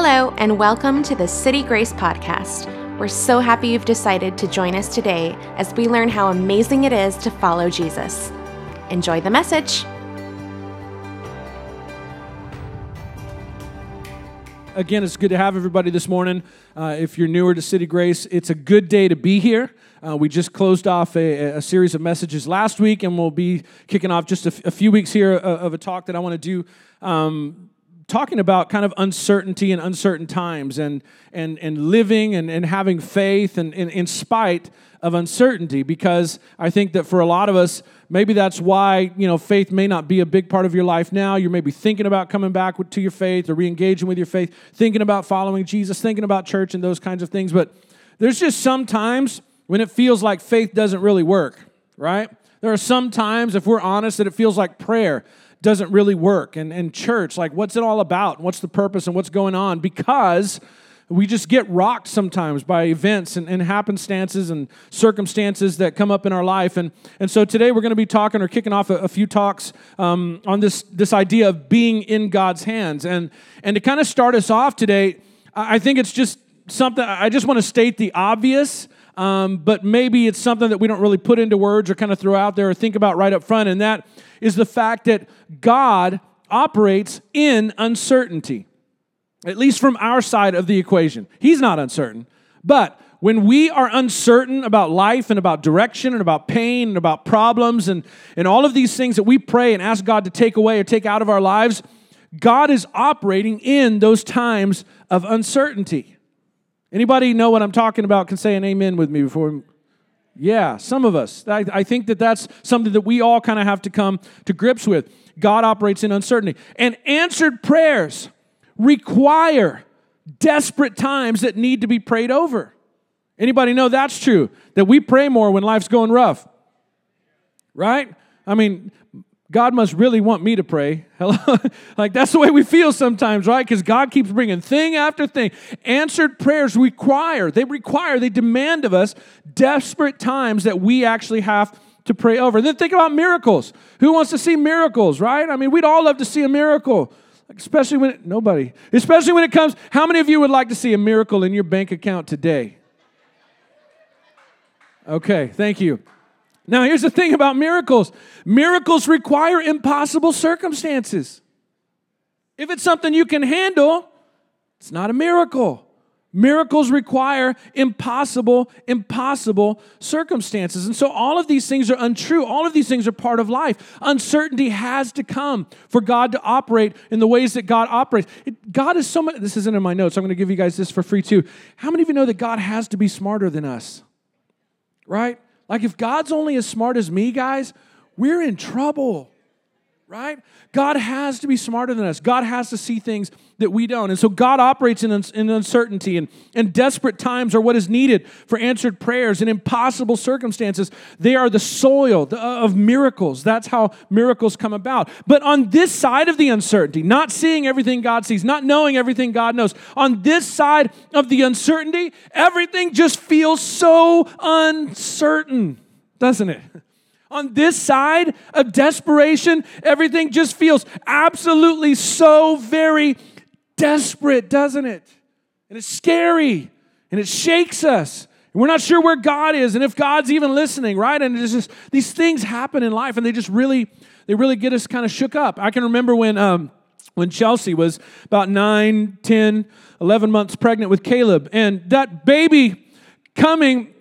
Hello, and welcome to the City Grace Podcast. We're so happy you've decided to join us today as we learn how amazing it is to follow Jesus. Enjoy the message. Again, it's good to have everybody this morning. Uh, if you're newer to City Grace, it's a good day to be here. Uh, we just closed off a, a, series of messages last week, and we'll be kicking off just a, f- a few weeks here of, uh, of a talk that I want to do um, talking about kind of uncertainty and uncertain times and, and, and living and, and having faith and, in spite of uncertainty because I think that for a lot of us, maybe that's why, you know, faith may not be a big part of your life now. You're maybe thinking about coming back to your faith or re-engaging with your faith, thinking about following Jesus, thinking about church and those kinds of things. But there's just some times when it feels like faith doesn't really work, right? There are some times, if we're honest, that it feels like prayer doesn't really work. And, and church, like, what's it all about? What's the purpose and what's going on? Because we just get rocked sometimes by events and, and happenstances and circumstances that come up in our life. And, and so today we're going to be talking or kicking off a, a few talks um, on this, this idea of being in God's hands. And, and to kind of start us off today, I think it's just something, I just want to state the obvious. Um, but maybe it's something that we don't really put into words or kind of throw out there or think about right up front, and that is the fact that God operates in uncertainty, at least from our side of the equation. He's not uncertain. But when we are uncertain about life and about direction and about pain and about problems and, and all of these things that we pray and ask God to take away or take out of our lives, God is operating in those times of uncertainty. Anybody know what I'm talking about can say an amen with me before yeah, some of us. I, I think that that's something that we all kind of have to come to grips with. God operates in uncertainty. And answered prayers require desperate times that need to be prayed over. Anybody know that's true? That we pray more when life's going rough. Right? I mean, God must really want me to pray. Hello? like that's the way we feel sometimes, right? Because God keeps bringing thing after thing. Answered prayers require, they require, they demand of us desperate times that we actually have to pray over. And then think about miracles. Who wants to see miracles, right? I mean, we'd all love to see a miracle. Especially when nobody, especially when it comes, how many of you would like to see a miracle in your bank account today? Okay, thank you. Now, here's the thing about miracles miracles require impossible circumstances. If it's something you can handle, it's not a miracle. Miracles require impossible, impossible circumstances. And so all of these things are untrue. All of these things are part of life. Uncertainty has to come for God to operate in the ways that God operates. It, God is so much, this isn't in my notes. I'm going to give you guys this for free too. How many of you know that God has to be smarter than us? Right? Like, if God's only as smart as me, guys, we're in trouble, right? God has to be smarter than us. God has to see things that we don't. And so God operates in, in uncertainty, and, and desperate times are what is needed for answered prayers and impossible circumstances. They are the soil uh, of miracles. That's how miracles come about. But on this side of the uncertainty, not seeing everything God sees, not knowing everything God knows, on this side of the uncertainty, everything just feels so uncertain, doesn't it? On this side of desperation, everything just feels absolutely so very desperate, doesn't it? And it's scary and it shakes us. And we're not sure where God is and if God's even listening, right? And it's just these things happen in life and they just really, they really get us kind of shook up. I can remember when um, when Chelsea was about 9, 10, 11 months pregnant with Caleb. And that baby coming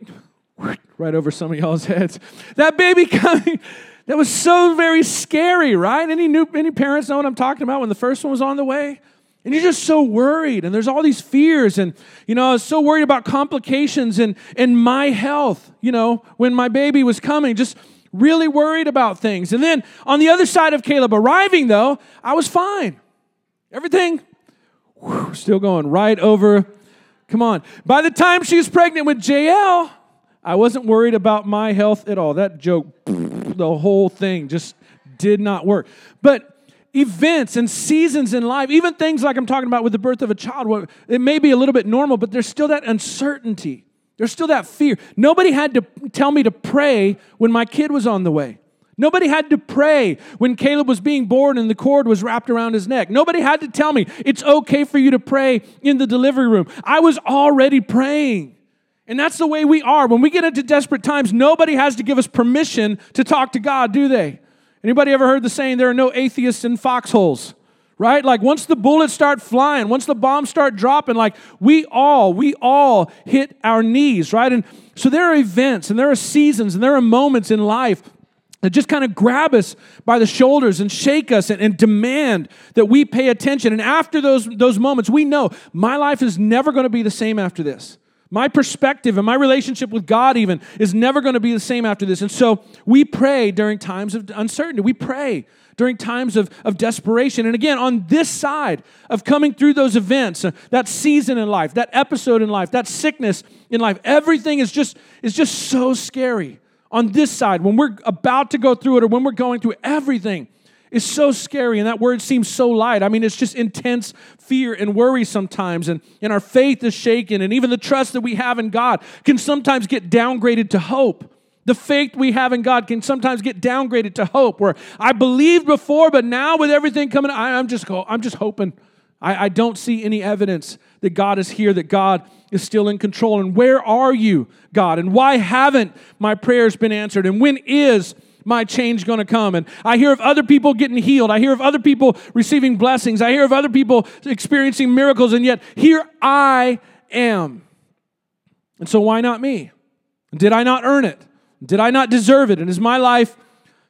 right over some of y'all's heads, that baby coming, that was so very scary, right? Any new any parents know what I'm talking about when the first one was on the way? And you're just so worried, and there's all these fears, and you know, I was so worried about complications and and my health, you know, when my baby was coming, just really worried about things. And then on the other side of Caleb arriving, though, I was fine. Everything whew, still going right over. Come on. By the time she was pregnant with JL, I wasn't worried about my health at all. That joke, the whole thing just did not work. But events and seasons in life, even things like I'm talking about with the birth of a child, it may be a little bit normal, but there's still that uncertainty. There's still that fear. Nobody had to tell me to pray when my kid was on the way. Nobody had to pray when Caleb was being born and the cord was wrapped around his neck. Nobody had to tell me it's okay for you to pray in the delivery room. I was already praying. And that's the way we are. When we get into desperate times, nobody has to give us permission to talk to God, do they? Anybody ever heard the saying there are no atheists in foxholes? Right? Like once the bullets start flying, once the bombs start dropping, like we all, we all hit our knees, right? And so there are events and there are seasons and there are moments in life that just kind of grab us by the shoulders and shake us and, and, demand that we pay attention. And after those, those moments, we know my life is never going to be the same after this. My perspective and my relationship with God, even, is never going to be the same after this. And so we pray during times of uncertainty. We pray during times of, of desperation. And again, on this side of coming through those events, uh, that season in life, that episode in life, that sickness in life, everything is just, is just so scary on this side, when we're about to go through it or when we're going through everything is so scary and that word seems so light. I mean, it's just intense fear and worry sometimes, and, and our faith is shaken, and even the trust that we have in God can sometimes get downgraded to hope. The faith we have in God can sometimes get downgraded to hope, where I believed before, but now with everything coming, I, am just, I'm just hoping. I, I don't see any evidence that God is here, that God is still in control. And where are you, God? And why haven't my prayers been answered? And when is my change going to come? And I hear of other people getting healed. I hear of other people receiving blessings. I hear of other people experiencing miracles. And yet, here I am. And so, why not me? Did I not earn it? Did I not deserve it? And is my life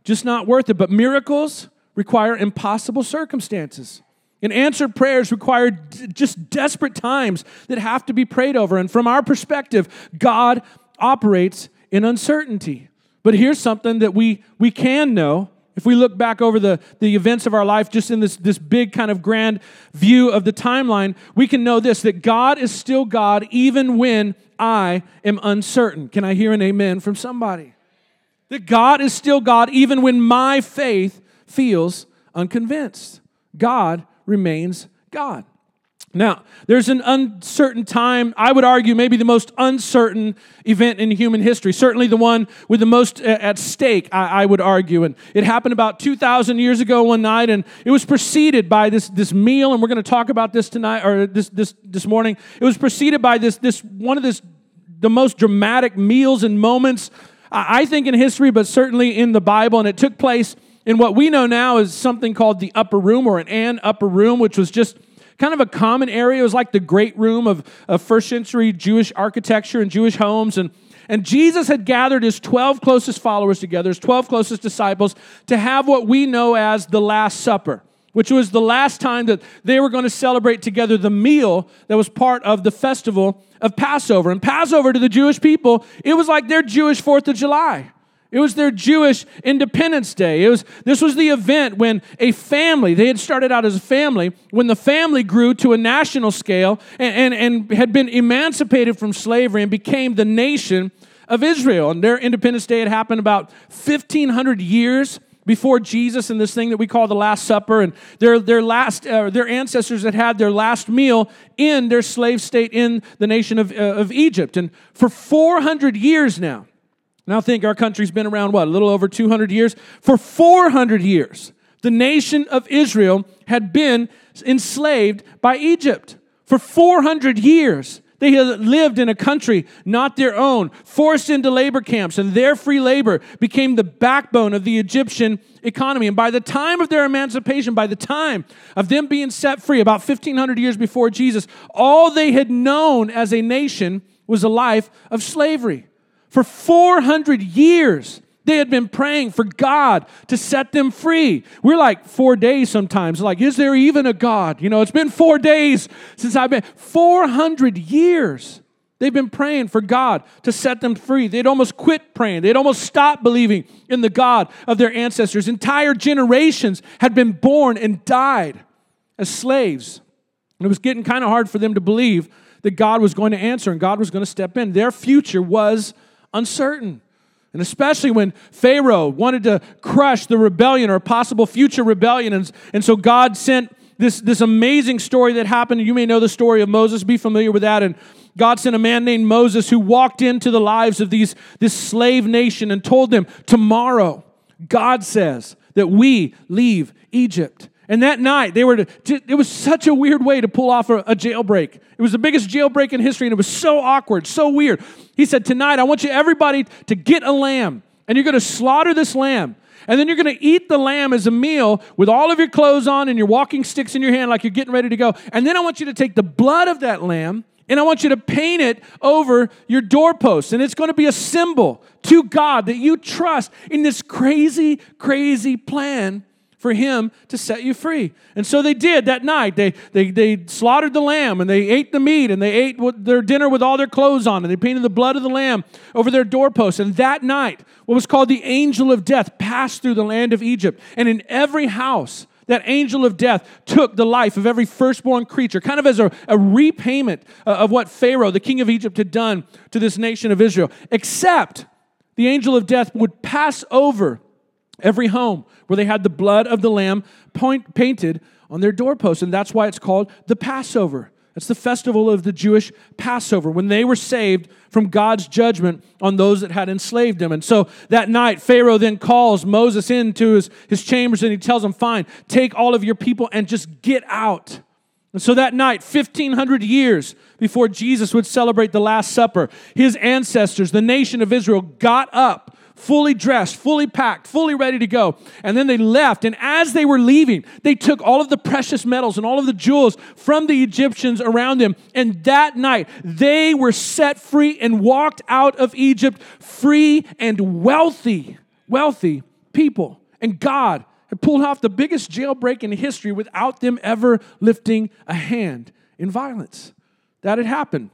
just not worth it? But miracles require impossible circumstances. And answered prayers require d- just desperate times that have to be prayed over. And from our perspective, God operates in uncertainty. But here's something that we, we can know if we look back over the, the events of our life, just in this, this big kind of grand view of the timeline, we can know this that God is still God even when I am uncertain. Can I hear an amen from somebody? That God is still God even when my faith feels unconvinced. God remains God. Now, there's an uncertain time, I would argue, maybe the most uncertain event in human history, certainly the one with the most uh, at stake, I, I, would argue. And it happened about 2,000 years ago one night, and it was preceded by this, this meal, and we're going to talk about this tonight, or this, this, this morning. It was preceded by this, this one of this, the most dramatic meals and moments, I think, in history, but certainly in the Bible, and it took place in what we know now is something called the upper room or an Anne upper room, which was just kind of a common area. It was like the great room of, of first century Jewish architecture and Jewish homes. And, and Jesus had gathered his 12 closest followers together, his 12 closest disciples, to have what we know as the Last Supper, which was the last time that they were going to celebrate together the meal that was part of the festival of Passover. And Passover to the Jewish people, it was like their Jewish Fourth of July. It was their Jewish Independence Day. It was, this was the event when a family, they had started out as a family, when the family grew to a national scale and, and, and had been emancipated from slavery and became the nation of Israel. And their Independence Day had happened about 1,500 years before Jesus and this thing that we call the Last Supper. And their, their, last, uh, their ancestors had had their last meal in their slave state in the nation of, uh, of Egypt. And for 400 years now, now think our country's been around what, a little over 200 years? For 400 years, the nation of Israel had been enslaved by Egypt. For 400 years, they had lived in a country not their own, forced into labor camps, and their free labor became the backbone of the Egyptian economy. And by the time of their emancipation, by the time of them being set free, about 1500 years before Jesus, all they had known as a nation was a life of slavery. For 400 years, they had been praying for God to set them free. We're like four days sometimes, like, is there even a God? You know, it's been four days since I've been, 400 years. They've been praying for God to set them free. They'd almost quit praying. They'd almost stopped believing in the God of their ancestors. Entire generations had been born and died as slaves. And it was getting kind of hard for them to believe that God was going to answer and God was going to step in. Their future was uncertain. And especially when Pharaoh wanted to crush the rebellion or possible future rebellion. And, and so God sent this, this amazing story that happened. You may know the story of Moses, be familiar with that. And God sent a man named Moses who walked into the lives of these, this slave nation and told them, Tomorrow God says that we leave Egypt. And that night, they were to, it was such a weird way to pull off a, a, jailbreak. It was the biggest jailbreak in history, and it was so awkward, so weird. He said, Tonight, I want you, everybody, to get a lamb, and you're going to slaughter this lamb. And then you're going to eat the lamb as a meal with all of your clothes on and your walking sticks in your hand, like you're getting ready to go. And then I want you to take the blood of that lamb and I want you to paint it over your doorpost. And it's going to be a symbol to God that you trust in this crazy, crazy plan for him to set you free. And so they did that night. They, they, they slaughtered the lamb and they ate the meat and they ate their dinner with all their clothes on and they painted the blood of the lamb over their doorposts. And that night, what was called the angel of death passed through the land of Egypt. And in every house, that angel of death took the life of every firstborn creature, kind of as a, a repayment uh, of what Pharaoh, the king of Egypt, had done to this nation of Israel. Except the angel of death would pass over every home where they had the blood of the lamb point, painted on their doorposts. And that's why it's called the Passover. It's the festival of the Jewish Passover when they were saved from God's judgment on those that had enslaved them. And so that night, Pharaoh then calls Moses into his, his chambers and he tells him, Fine, take all of your people and just get out. And so that night, 1500 years before Jesus would celebrate the Last Supper, his ancestors, the nation of Israel, got up fully dressed, fully packed, fully ready to go. And then they left. And as they were leaving, they took all of the precious metals and all of the jewels from the Egyptians around them. And that night, they were set free and walked out of Egypt free and wealthy, wealthy people. And God had pulled off the biggest jailbreak in history without them ever lifting a hand in violence. That had happened.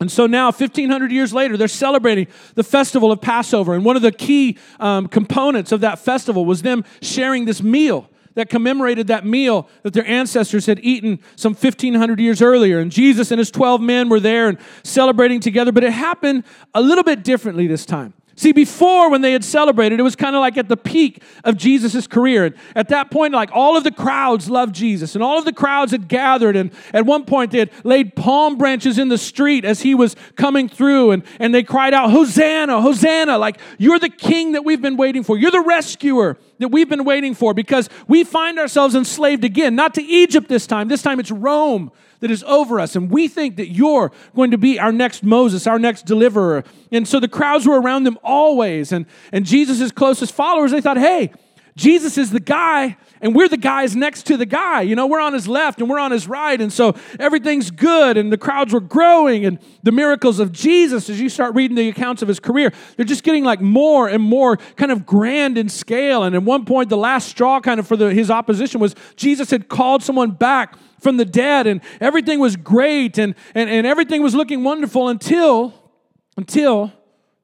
And so now, 1500 years later, they're celebrating the festival of Passover. And one of the key um, components of that festival was them sharing this meal that commemorated that meal that their ancestors had eaten some 1500 years earlier. And Jesus and his 12 men were there and celebrating together, but it happened a little bit differently this time. See, before when they had celebrated, it was kind of like at the peak of Jesus' career. And at that point, like all of the crowds loved Jesus, and all of the crowds had gathered. And at one point, they had laid palm branches in the street as he was coming through, and, and they cried out, Hosanna, Hosanna, like, you're the king that we've been waiting for. You're the rescuer that we've been waiting for because we find ourselves enslaved again, not to Egypt this time. This time it's Rome that is over us. And we think that you're going to be our next Moses, our next deliverer. And so the crowds were around them always. And, and Jesus' closest followers, they thought, hey, Jesus is the guy, and we're the guys next to the guy. You know, we're on his left and we're on his right. And so everything's good, and the crowds were growing, and the miracles of Jesus, as you start reading the accounts of his career, they're just getting like more and more kind of grand in scale. And at one point, the last straw kind of for the, his opposition was Jesus had called someone back from the dead, and everything was great, and, and, and everything was looking wonderful until, until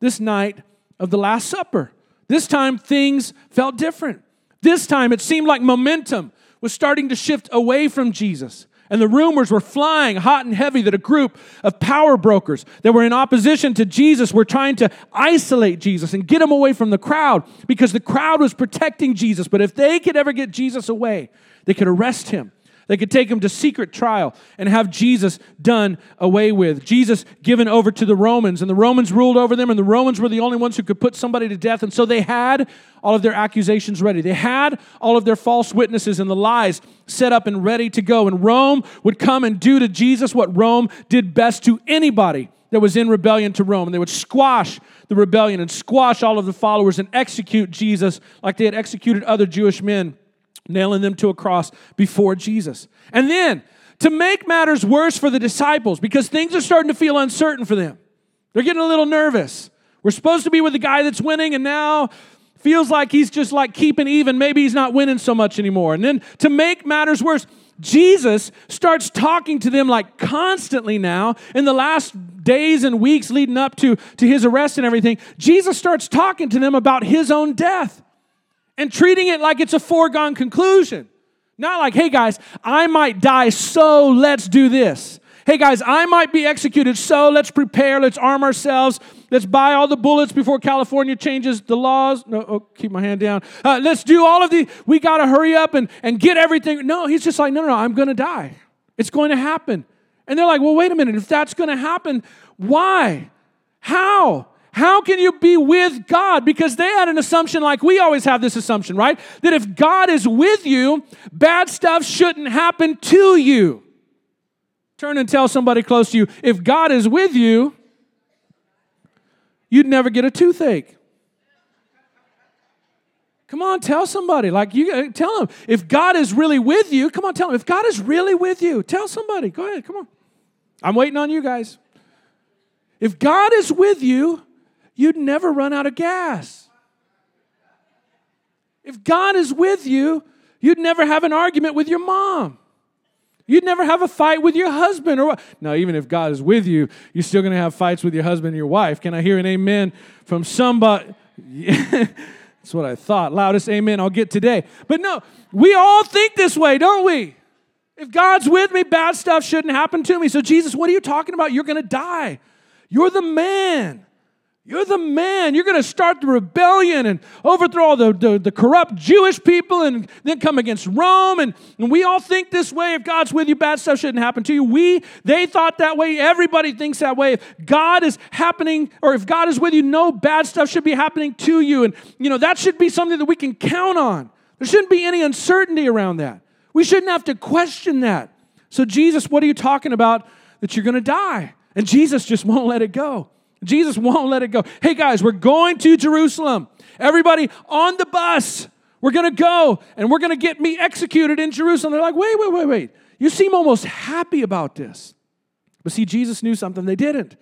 this night of the Last Supper. This time, things felt different. This time, it seemed like momentum was starting to shift away from Jesus. And the rumors were flying hot and heavy that a group of power brokers that were in opposition to Jesus were trying to isolate Jesus and get him away from the crowd because the crowd was protecting Jesus. But if they could ever get Jesus away, they could arrest him they could take him to secret trial and have Jesus done away with. Jesus given over to the Romans, and the Romans ruled over them, and the Romans were the only ones who could put somebody to death. And so they had all of their accusations ready. They had all of their false witnesses and the lies set up and ready to go. And Rome would come and do to Jesus what Rome did best to anybody that was in rebellion to Rome. And they would squash the rebellion and squash all of the followers and execute Jesus like they had executed other Jewish men nailing them to a cross before Jesus. And then, to make matters worse for the disciples, because things are starting to feel uncertain for them, they're getting a little nervous. We're supposed to be with the guy that's winning, and now feels like he's just like keeping even. Maybe he's not winning so much anymore. And then, to make matters worse, Jesus starts talking to them like constantly now in the last days and weeks leading up to, to his arrest and everything. Jesus starts talking to them about his own death and treating it like it's a foregone conclusion. Not like, hey guys, I might die, so let's do this. Hey guys, I might be executed, so let's prepare, let's arm ourselves, let's buy all the bullets before California changes the laws. No, oh, keep my hand down. Uh, let's do all of the, we got to hurry up and, and get everything. No, he's just like, no, no, no, I'm to die. It's going to happen. And they're like, well, wait a minute, if that's to happen, why? How? How can you be with God? Because they had an assumption, like we always have this assumption, right? That if God is with you, bad stuff shouldn't happen to you. Turn and tell somebody close to you if God is with you, you'd never get a toothache. Come on, tell somebody. Like you uh, tell them if God is really with you. Come on, tell them if God is really with you. Tell somebody. Go ahead. Come on. I'm waiting on you guys. If God is with you, you'd never run out of gas. If God is with you, you'd never have an argument with your mom. You'd never have a fight with your husband or now even if God is with you, you're still going to have fights with your husband and your wife. Can I hear an amen from somebody? That's what I thought. Loudest amen I'll get today. But no, we all think this way, don't we? If God's with me, bad stuff shouldn't happen to me. So Jesus, what are you talking about? You're going to die. You're the man. You're the man. You're going to start the rebellion and overthrow all the, the, the, corrupt Jewish people and then come against Rome. And, and we all think this way. If God's with you, bad stuff shouldn't happen to you. We, they thought that way. Everybody thinks that way. If God is happening, or if God is with you, no bad stuff should be happening to you. And, you know, that should be something that we can count on. There shouldn't be any uncertainty around that. We shouldn't have to question that. So, Jesus, what are you talking about that you're going to die? And Jesus just won't let it go. Jesus won't let it go. Hey guys, we're going to Jerusalem. Everybody on the bus. We're going to go and we're going to get me executed in Jerusalem. They're like, wait, wait, wait, wait. You seem almost happy about this. But see, Jesus knew something they didn't.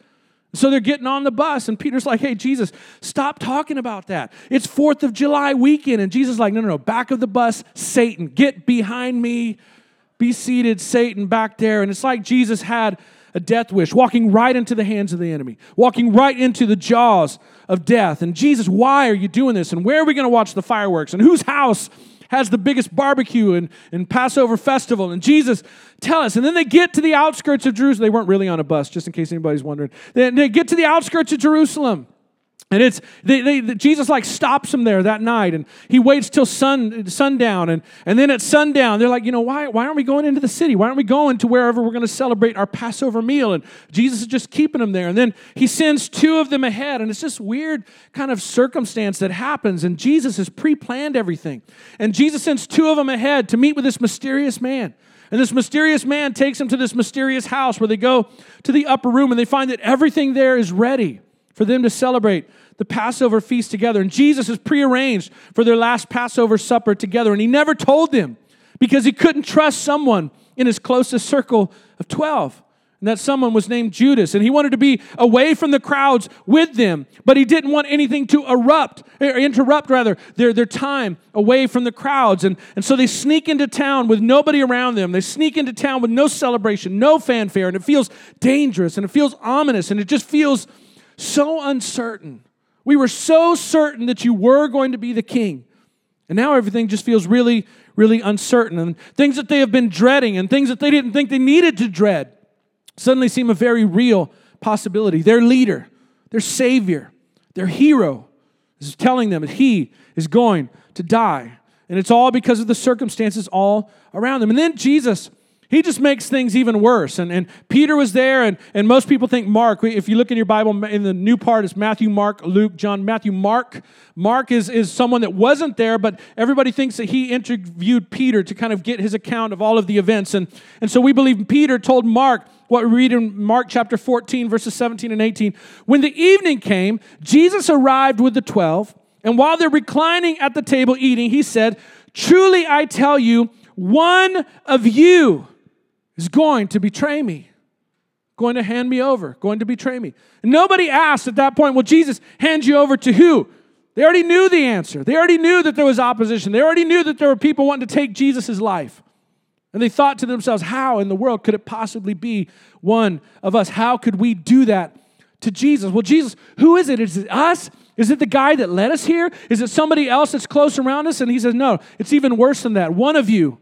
So they're getting on the bus, and Peter's like, hey, Jesus, stop talking about that. It's 4th of July weekend. And Jesus like, no, no, no, back of the bus, Satan, get behind me. Be seated, Satan, back there. And it's like Jesus had a death wish, walking right into the hands of the enemy, walking right into the jaws of death. And Jesus, why are you doing this? And where are we going to watch the fireworks? And whose house has the biggest barbecue and, and Passover festival? And Jesus, tell us. And then they get to the outskirts of Jerusalem. They weren't really on a bus, just in case anybody's wondering. They, they get to the outskirts of Jerusalem. And it's they, they, Jesus like stops them there that night, and he waits till sun sundown, and and then at sundown they're like, you know, why why aren't we going into the city? Why aren't we going to wherever we're going to celebrate our Passover meal? And Jesus is just keeping them there, and then he sends two of them ahead, and it's this weird kind of circumstance that happens, and Jesus has pre-planned everything, and Jesus sends two of them ahead to meet with this mysterious man. And this mysterious man takes them to this mysterious house where they go to the upper room and they find that everything there is ready for them to celebrate the Passover feast together. And Jesus has prearranged for their last Passover supper together. And he never told them because he couldn't trust someone in his closest circle of 12. And that someone was named Judas. And he wanted to be away from the crowds with them, but he didn't want anything to erupt, or interrupt rather, their, their time away from the crowds. And, and so they sneak into town with nobody around them. They sneak into town with no celebration, no fanfare, and it feels dangerous and it feels ominous and it just feels so uncertain. We were so certain that you were going to be the king. And now everything just feels really, really uncertain. And things that they have been dreading and things that they didn't think they needed to dread suddenly seem a very real possibility. Their leader, their savior, their hero is telling them that he is going to die. And it's all because of the circumstances all around them. And then Jesus he just makes things even worse. And, and Peter was there, and, and most people think Mark. If you look in your Bible, in the new part, it's Matthew, Mark, Luke, John, Matthew, Mark. Mark is, is someone that wasn't there, but everybody thinks that he interviewed Peter to kind of get his account of all of the events. And, and so we believe Peter told Mark what we read in Mark chapter 14, verses 17 and 18. When the evening came, Jesus arrived with the twelve, and while they're reclining at the table eating, he said, Truly I tell you, one of you is going to betray me, going to hand me over, going to betray me. And nobody asked at that point, Will Jesus, hand you over to who? They already knew the answer. They already knew that there was opposition. They already knew that there were people wanting to take Jesus' life. And they thought to themselves, how in the world could it possibly be one of us? How could we do that to Jesus? Well, Jesus, who is it? Is it us? Is it the guy that led us here? Is it somebody else that's close around us? And he says, No, it's even worse than that. One of you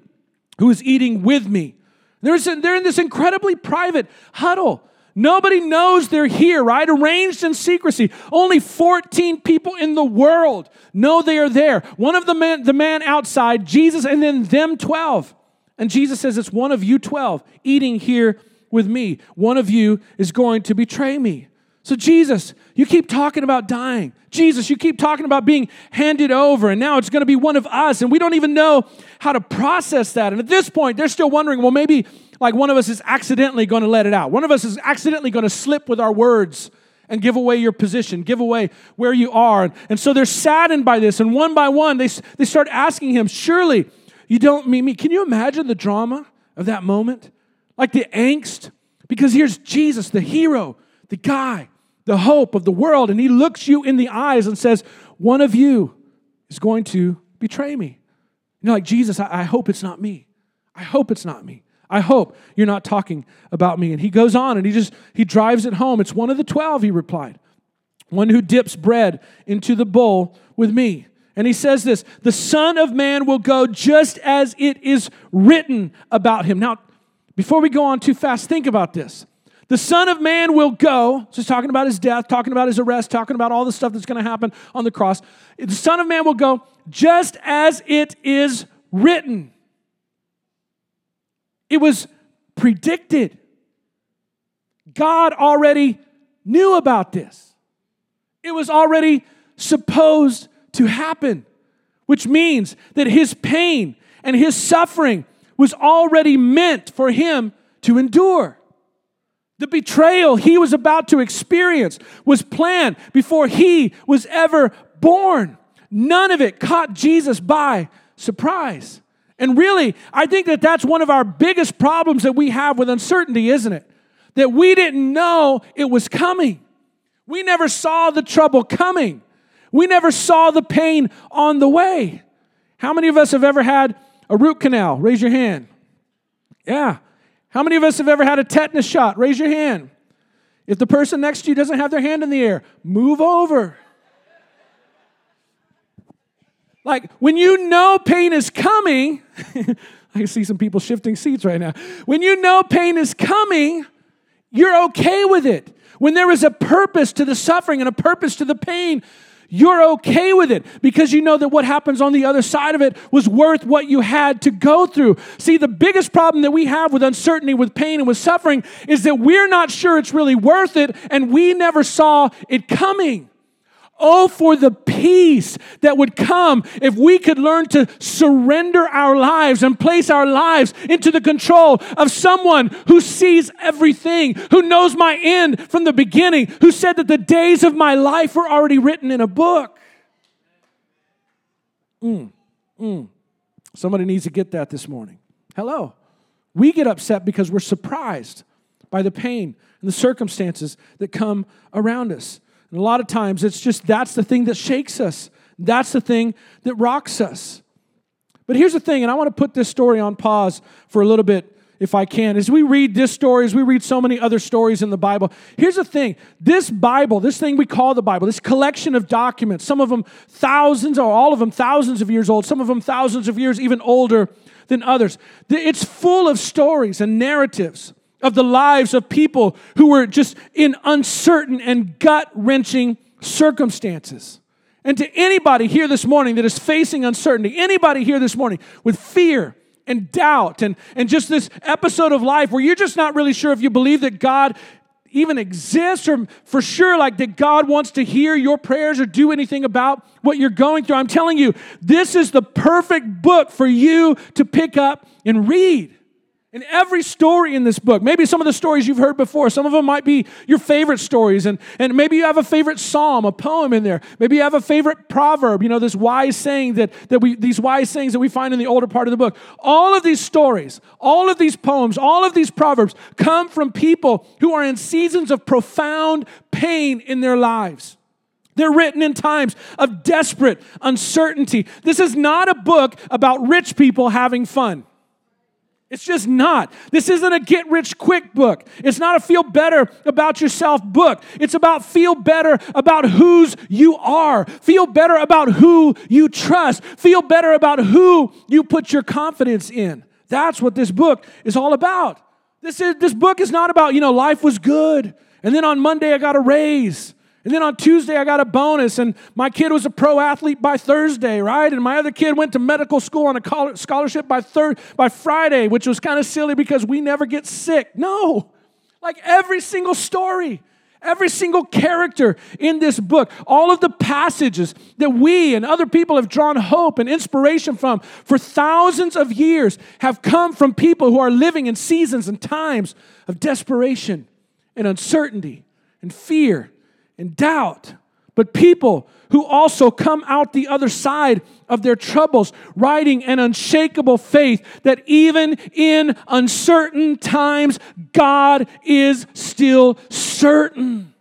who is eating with me they're, they're in this incredibly private huddle. Nobody knows they're here, right? Arranged in secrecy. Only 14 people in the world know they are there. One of the men, the man outside, Jesus, and then them 12. And Jesus says, It's one of you 12 eating here with me. One of you is going to betray me. So, Jesus, you keep talking about dying. Jesus, you keep talking about being handed over, and now it's going to be one of us, and we don't even know how to process that. And at this point, they're still wondering well, maybe like one of us is accidentally going to let it out. One of us is accidentally going to slip with our words and give away your position, give away where you are. And so they're saddened by this, and one by one, they, they start asking him, Surely you don't mean me. Can you imagine the drama of that moment? Like the angst? Because here's Jesus, the hero, the guy the hope of the world, and he looks you in the eyes and says, One of you is going to betray me. You're like, Jesus, I, I hope it's not me. I hope it's not me. I hope you're not talking about me. And he goes on and he just he drives it home. It's one of the twelve, he replied. One who dips bread into the bowl with me. And he says this the Son of Man will go just as it is written about him. Now, before we go on too fast, think about this. The Son of Man will go. So he's talking about his death, talking about his arrest, talking about all the stuff that's going to happen on the cross. The Son of Man will go just as it is written. It was predicted. God already knew about this. It was already supposed to happen, which means that his pain and his suffering was already meant for him to endure. The betrayal he was about to experience was planned before he was ever born. None of it caught Jesus by surprise. And really, I think that that's one of our biggest problems that we have with uncertainty, isn't it? That we didn't know it was coming. We never saw the trouble coming. We never saw the pain on the way. How many of us have ever had a root canal? Raise your hand. Yeah. How many of us have ever had a tetanus shot? Raise your hand. If the person next to you doesn't have their hand in the air, move over. Like when you know pain is coming, I see some people shifting seats right now. When you know pain is coming, you're okay with it. When there is a purpose to the suffering and a purpose to the pain, you're okay with it because you know that what happens on the other side of it was worth what you had to go through. See, the biggest problem that we have with uncertainty, with pain, and with suffering is that we're not sure it's really worth it and we never saw it coming. Oh, for the peace that would come if we could learn to surrender our lives and place our lives into the control of someone who sees everything, who knows my end from the beginning, who said that the days of my life were already written in a book. Mm, mm. Somebody needs to get that this morning. Hello. We get upset because we're surprised by the pain and the circumstances that come around us. And a lot of times it's just that's the thing that shakes us. That's the thing that rocks us. But here's the thing, and I want to put this story on pause for a little bit if I can. As we read this story, as we read so many other stories in the Bible, here's the thing this Bible, this thing we call the Bible, this collection of documents, some of them thousands or all of them thousands of years old, some of them thousands of years even older than others, it's full of stories and narratives of the lives of people who were just in uncertain and gut wrenching circumstances. And to anybody here this morning that is facing uncertainty, anybody here this morning with fear and doubt and, and just this episode of life where you're just not really sure if you believe that God even exists or for sure like that God wants to hear your prayers or do anything about what you're going through, I'm telling you, this is the perfect book for you to pick up and read. In every story in this book, maybe some of the stories you've heard before, some of them might be your favorite stories, and, and maybe you have a favorite psalm, a poem in there. Maybe you have a favorite proverb, you know, this wise saying that, that we, these wise sayings that we find in the older part of the book. All of these stories, all of these poems, all of these proverbs come from people who are in seasons of profound pain in their lives. They're written in times of desperate uncertainty. This is not a book about rich people having fun. It's just not. This isn't a get rich quick book. It's not a feel better about yourself book. It's about feel better about whose you are. Feel better about who you trust. Feel better about who you put your confidence in. That's what this book is all about. This, is, this book is not about, you know, life was good. And then on Monday I got a raise. And then on Tuesday, I got a bonus, and my kid was a pro athlete by Thursday, right? And my other kid went to medical school on a scholarship by, thir- by Friday, which was kind of silly because we never get sick. No. Like every single story, Every single character in this book, all of the passages that we and other people have drawn hope and inspiration from for thousands of years have come from people who are living in seasons and times of desperation and uncertainty and fear and doubt. But people who also come out the other side of their troubles, riding an unshakable faith that even in uncertain times, God is still certain.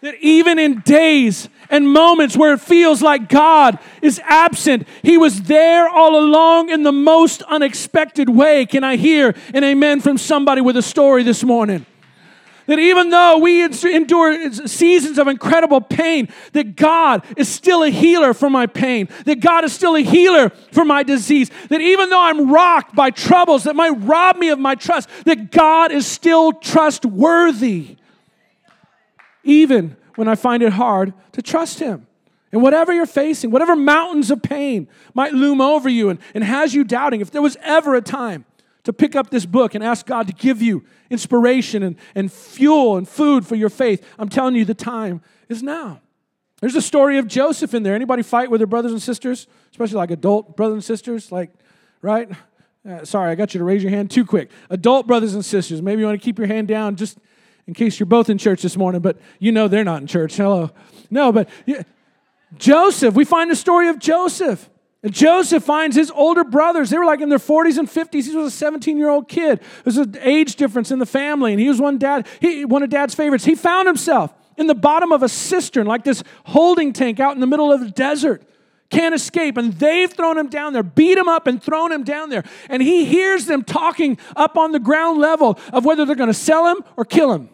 That even in days and moments where it feels like God is absent, He was there all along in the most unexpected way. Can I hear an amen from somebody with a story this morning? That even though we endure seasons of incredible pain, that God is still a healer for my pain, that God is still a healer for my disease, that even though I'm rocked by troubles that might rob me of my trust, that God is still trustworthy, even when I find it hard to trust Him. And whatever you're facing, whatever mountains of pain might loom over you and, and has you doubting, if there was ever a time to pick up this book and ask God to give you inspiration and, and fuel and food for your faith. I'm telling you, the time is now. There's a story of Joseph in there. Anybody fight with their brothers and sisters, especially like adult brothers and sisters? Like, right? Uh, sorry, I got you to raise your hand too quick. Adult brothers and sisters, maybe you want to keep your hand down just in case you're both in church this morning, but you know they're not in church. Hello. No, but yeah. Joseph, we find the story of Joseph. And Joseph finds his older brothers. They were like in their 40s and 50s. He was a 17 year old kid. There's an age difference in the family, and he was one dad, he, one of dad's favorites. He found himself in the bottom of a cistern, like this holding tank out in the middle of the desert. Can't escape. And they've thrown him down there, beat him up and thrown him down there. And he hears them talking up on the ground level of whether they're going to sell him or kill him.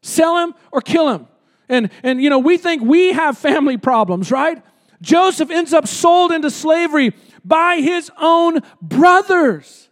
Sell him or kill him. And, and you know, we think we have family problems, right? Joseph ends up sold into slavery by his own brothers.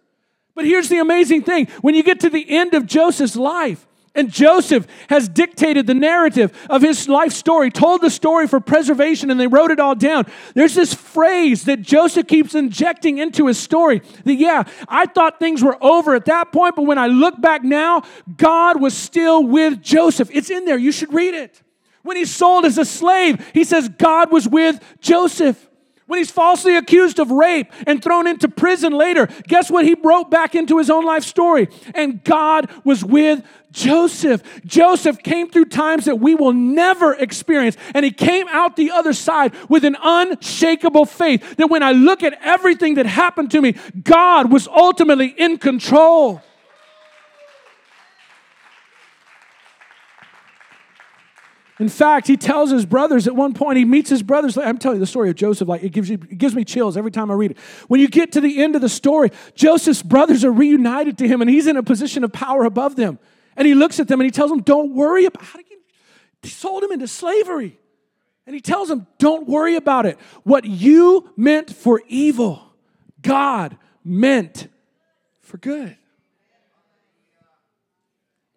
But here's the amazing thing when you get to the end of Joseph's life, and Joseph has dictated the narrative of his life story, told the story for preservation, and they wrote it all down. There's this phrase that Joseph keeps injecting into his story that, yeah, I thought things were over at that point, but when I look back now, God was still with Joseph. It's in there. You should read it. When he's sold as a slave, he says God was with Joseph. When he's falsely accused of rape and thrown into prison later, guess what he wrote back into his own life story? And God was with Joseph. Joseph came through times that we will never experience, and he came out the other side with an unshakable faith that when I look at everything that happened to me, God was ultimately in control. In fact, he tells his brothers at one point, he meets his brothers. I'm telling you the story of Joseph, like it gives, you, it gives me chills every time I read it. When you get to the end of the story, Joseph's brothers are reunited to him and he's in a position of power above them. And he looks at them and he tells them, Don't worry about it. He sold him into slavery. And he tells them, Don't worry about it. What you meant for evil, God meant for good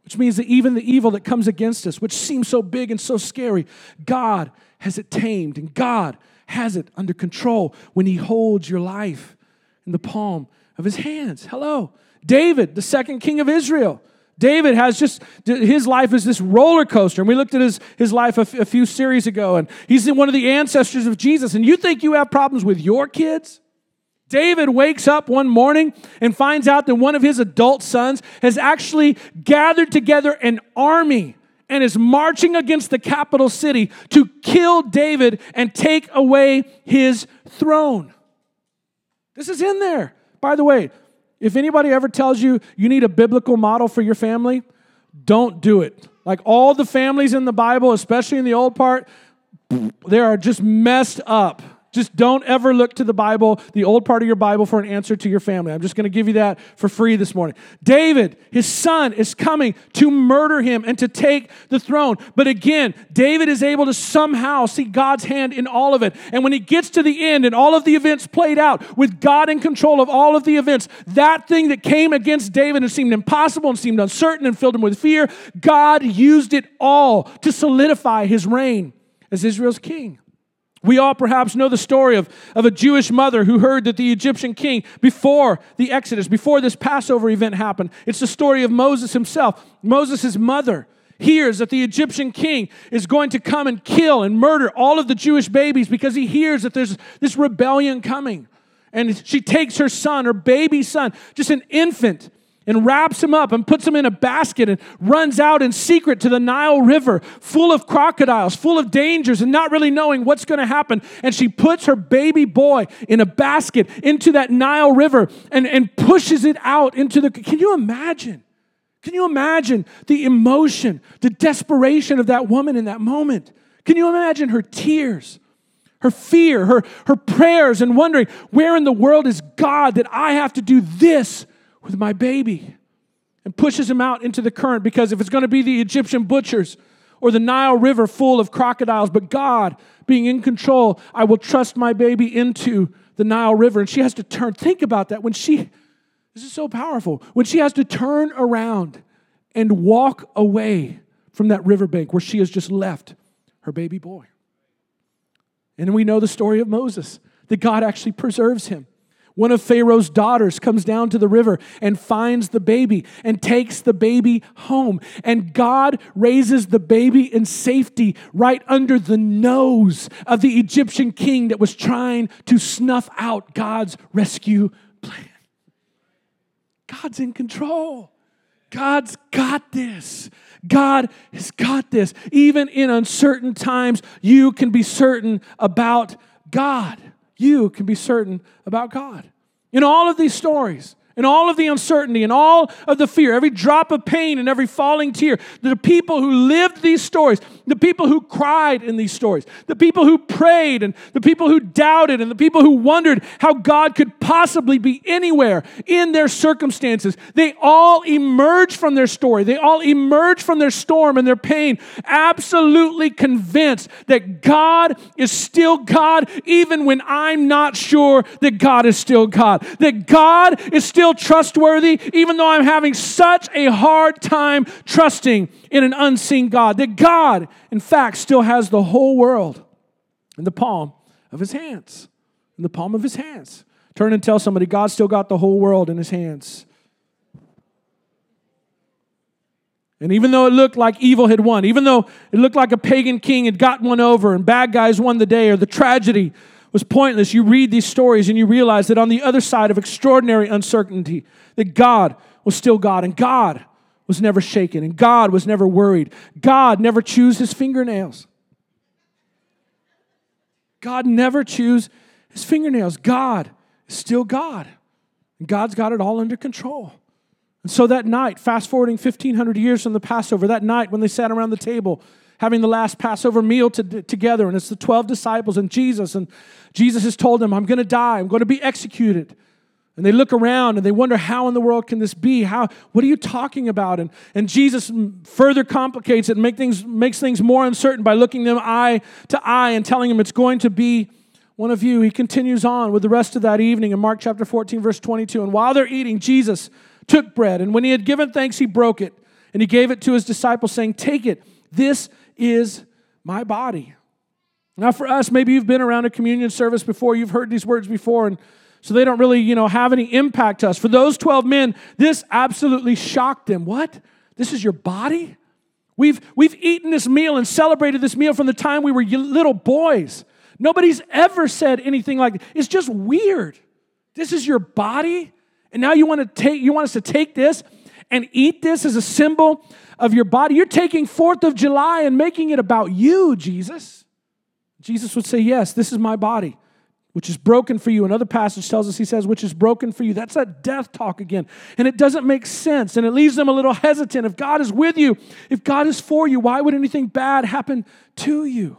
which means that even the evil that comes against us, which seems so big and so scary, God has it tamed and God has it under control when He holds your life in the palm of His hands. Hello. David, the second king of Israel. David has just, his life is this roller coaster. And we looked at his, his life a, f- a few series ago, and he's one of the ancestors of Jesus. And you think you have problems with your kids? David wakes up one morning and finds out that one of his adult sons has actually gathered together an army and is marching against the capital city to kill David and take away his throne. This is in there. By the way, if anybody ever tells you you need a biblical model for your family, don't do it. Like all the families in the Bible, especially in the old part, they are just messed up. Just don't ever look to the Bible, the old part of your Bible, for an answer to your family. I'm just going to give you that for free this morning. David, his son, is coming to murder him and to take the throne. But again, David is able to somehow see God's hand in all of it. And when he gets to the end and all of the events played out with God in control of all of the events, that thing that came against David and seemed impossible and seemed uncertain and filled him with fear, God used it all to solidify his reign as Israel's king. We all perhaps know the story of, of a Jewish mother who heard that the Egyptian king, before the Exodus, before this Passover event happened, it's the story of Moses himself. Moses' mother hears that the Egyptian king is going to come and kill and murder all of the Jewish babies because he hears that there's this rebellion coming. And she takes her son, her baby son, just an infant, and wraps him up and puts him in a basket and runs out in secret to the Nile River, full of crocodiles, full of dangers, and not really knowing what's going to happen. And she puts her baby boy in a basket into that Nile River and, and pushes it out into the. Can you imagine? Can you imagine the emotion, the desperation of that woman in that moment? Can you imagine her tears? her fear, her, her prayers, and wondering, where in the world is God that I have to do this with my baby? And pushes him out into the current because if it's going to be the Egyptian butchers or the Nile River full of crocodiles, but God being in control, I will trust my baby into the Nile River. And she has to turn. Think about that. When she, this is so powerful, when she has to turn around and walk away from that riverbank where she has just left her baby boy. And we know the story of Moses, that God actually preserves him. One of Pharaoh's daughters comes down to the river and finds the baby and takes the baby home. And God raises the baby in safety right under the nose of the Egyptian king that was trying to snuff out God's rescue plan. God's in control. God's got this. God has got this. Even in uncertain times, you can be certain about God. You can be certain about God. In all of these stories, and all of the uncertainty and all of the fear, every drop of pain and every falling tear, the people who lived these stories, the people who cried in these stories, the people who prayed and the people who doubted and the people who wondered how God could possibly be anywhere in their circumstances, they all emerge from their story. They all emerge from their storm and their pain, absolutely convinced that God is still God, even when I'm not sure that God is still God, that God is still still trustworthy, even though I'm having such a hard time trusting in an unseen God. That God, in fact, still has the whole world in the palm of his hands. In the palm of his hands. Turn and tell somebody, God still got the whole world in his hands. And even though it looked like evil had won, even though it looked like a pagan king had gotten one over and bad guys won the day, or the tragedy was pointless. You read these stories and you realize that on the other side of extraordinary uncertainty, that God was still God and God was never shaken and God was never worried. God never chews his fingernails. God never chews his fingernails. God is still God. And God's got it all under control. And so that night, fast forwarding 1500 years from the Passover, that night when they sat around the table, having the last Passover meal to, together, and it's the 12 disciples and Jesus, and Jesus has told them, I'm going to die, I'm going to be executed. And they look around and they wonder, how in the world can this be? How, what are you talking about? And, and Jesus further complicates it and make things, makes things more uncertain by looking them eye to eye and telling them it's going to be one of you. He continues on with the rest of that evening in Mark chapter 14, verse 22. And while they're eating, Jesus took bread, and when he had given thanks, he broke it, and he gave it to his disciples, saying, Take it. This is my body. Now, for us, maybe you've been around a communion service before, you've heard these words before, and so they don't really, you know, have any impact to us. For those 12 men, this absolutely shocked them. What? This is your body? We've, we've eaten this meal and celebrated this meal from the time we were little boys. Nobody's ever said anything like It's just weird. This is your body, and now you want to take you want us to take this and eat this as a symbol of your body. You're taking 4th of July and making it about you, Jesus. Jesus would say, Yes, this is my body, which is broken for you. Another passage tells us, He says, which is broken for you. That's that death talk again. And it doesn't make sense. And it leaves them a little hesitant. If God is with you, if God is for you, why would anything bad happen to you?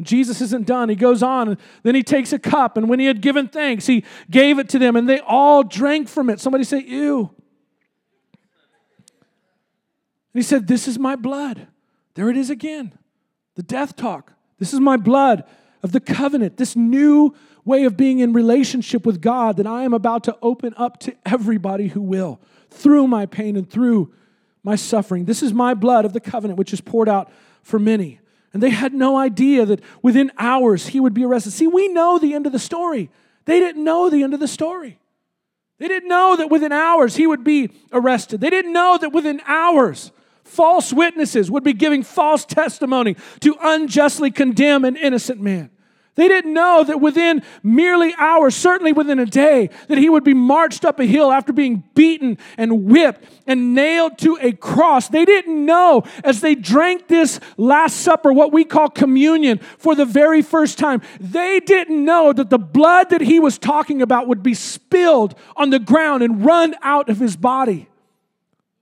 Jesus isn't done, he goes on, and then he takes a cup, and when he had given thanks, he gave it to them, and they all drank from it. Somebody say, Ew. And he said, This is my blood. There it is again. The death talk. This is my blood of the covenant, this new way of being in relationship with God that I am about to open up to everybody who will through my pain and through my suffering. This is my blood of the covenant, which is poured out for many. And they had no idea that within hours he would be arrested. See, we know the end of the story. They didn't know the end of the story. They didn't know that within hours he would be arrested. They didn't know that within hours false witnesses would be giving false testimony to unjustly condemn an innocent man. They didn't know that within merely hours, certainly within a day, that he would be marched up a hill after being beaten and whipped and nailed to a cross. They didn't know as they drank this Last Supper, what we call communion, for the very first time, they didn't know that the blood that he was talking about would be spilled on the ground and run out of his body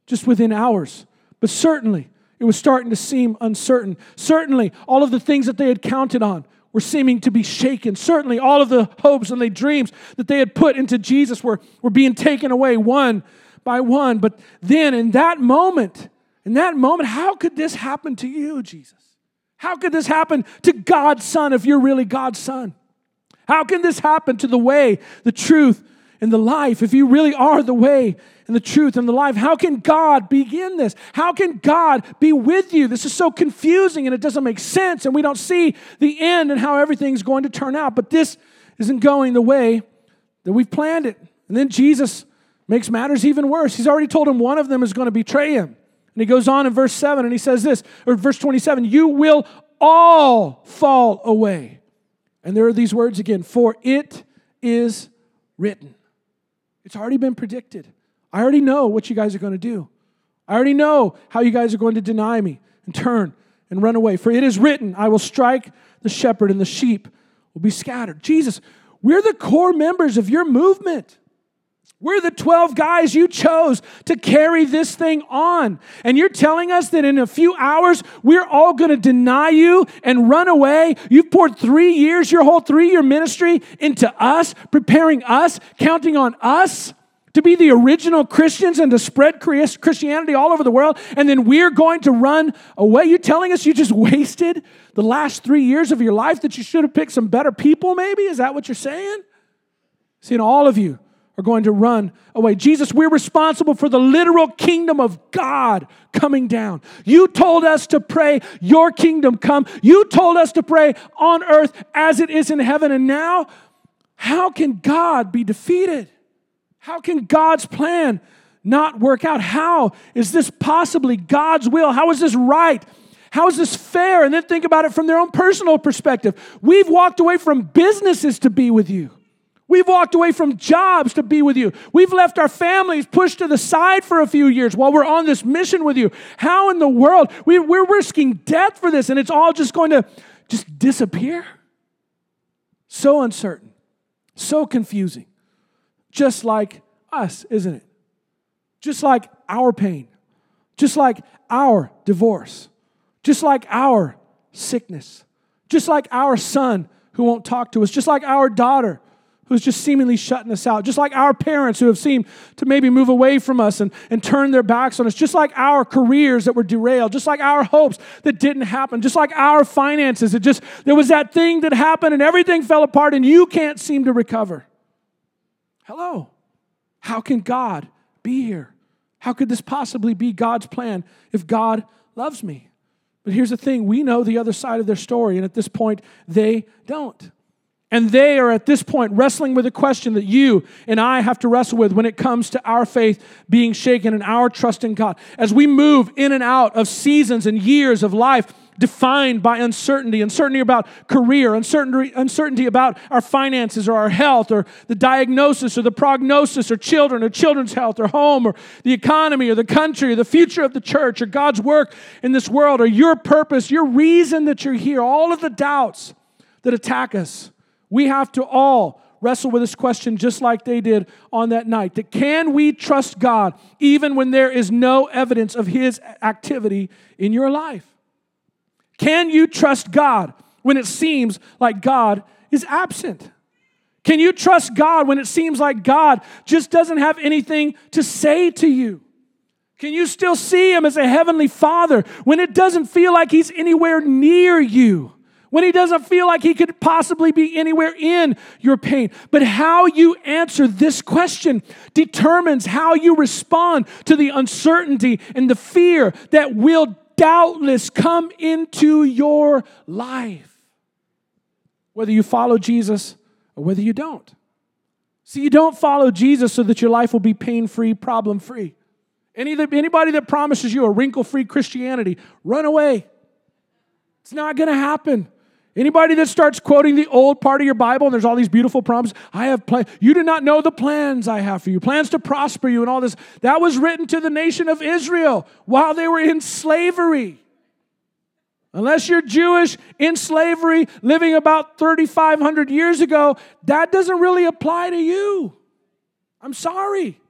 just within hours. But certainly, it was starting to seem uncertain. Certainly, all of the things that they had counted on were seeming to be shaken. Certainly, all of the hopes and the dreams that they had put into Jesus were, were being taken away one by one. But then, in that moment, in that moment, how could this happen to you, Jesus? How could this happen to God's Son if you're really God's Son? How can this happen to the way, the truth, and the life if you really are the way and the truth and the life. How can God begin this? How can God be with you? This is so confusing and it doesn't make sense, and we don't see the end and how everything's going to turn out. But this isn't going the way that we've planned it. And then Jesus makes matters even worse. He's already told him one of them is going to betray him. And he goes on in verse 7 and he says this, or verse 27 You will all fall away. And there are these words again, for it is written. It's already been predicted. I already know what you guys are going to do. I already know how you guys are going to deny me and turn and run away. For it is written, I will strike the shepherd and the sheep will be scattered. Jesus, we're the core members of your movement. We're the 12 guys you chose to carry this thing on. And you're telling us that in a few hours, we're all going to deny you and run away. You've poured three years, your whole three year ministry into us, preparing us, counting on us to be the original Christians and to spread Christianity all over the world. And then we're going to run away. You're telling us you just wasted the last three years of your life that you should have picked some better people, maybe? Is that what you're saying? Seeing all of you are going to run away. Jesus, we're responsible for the literal kingdom of God coming down. You told us to pray, Your kingdom come. You told us to pray on earth as it is in heaven. And now, how can God be defeated? How can God's plan not work out? How is this possibly God's will? How is this right? How is this fair? And then think about it from their own personal perspective. We've walked away from businesses to be with you. We've walked away from jobs to be with you. We've left our families pushed to the side for a few years while we're on this mission with you. How in the world? We, we're risking death for this, and it's all just going to just disappear? So uncertain, so confusing. Just like us, isn't it? Just like our pain, just like our divorce, just like our sickness, just like our son who won't talk to us, just like our daughter who's just seemingly shutting us out, just like our parents who have seemed to maybe move away from us and, and turn their backs on us, just like our careers that were derailed, just like our hopes that didn't happen, just like our finances. It just, there was that thing that happened and everything fell apart and you can't seem to recover. Hello. How can God be here? How could this possibly be God's plan if God loves me? But here's the thing we know the other side of their story, and at this point, they don't. And they are at this point wrestling with a question that you and I have to wrestle with when it comes to our faith being shaken and our trust in God. As we move in and out of seasons and years of life defined by uncertainty, uncertainty about career, uncertainty, uncertainty about our finances or our health or the diagnosis or the prognosis or children or children's health or home or the economy or the country or the future of the church or God's work in this world or your purpose, your reason that you're here, all of the doubts that attack us we have to all wrestle with this question just like they did on that night that can we trust God even when there is no evidence of his activity in your life? Can you trust God when it seems like God is absent? Can you trust God when it seems like God just doesn't have anything to say to you? Can you still see Him as a heavenly Father when it doesn't feel like He's anywhere near you? When he doesn't feel like he could possibly be anywhere in your pain. But how you answer this question determines how you respond to the uncertainty and the fear that will doubtless come into your life. Whether you follow Jesus or whether you don't. See, you don't follow Jesus so that your life will be pain free, problem free. Any anybody that promises you a wrinkle free Christianity, run away. It's not going to happen. Anybody that starts quoting the old part of your Bible and there's all these beautiful promises, I have plans. You do not know the plans I have for you, plans to prosper you and all this. That was written to the nation of Israel while they were in slavery. Unless you're Jewish in slavery, living about 3,500 years ago, that doesn't really apply to you. I'm sorry.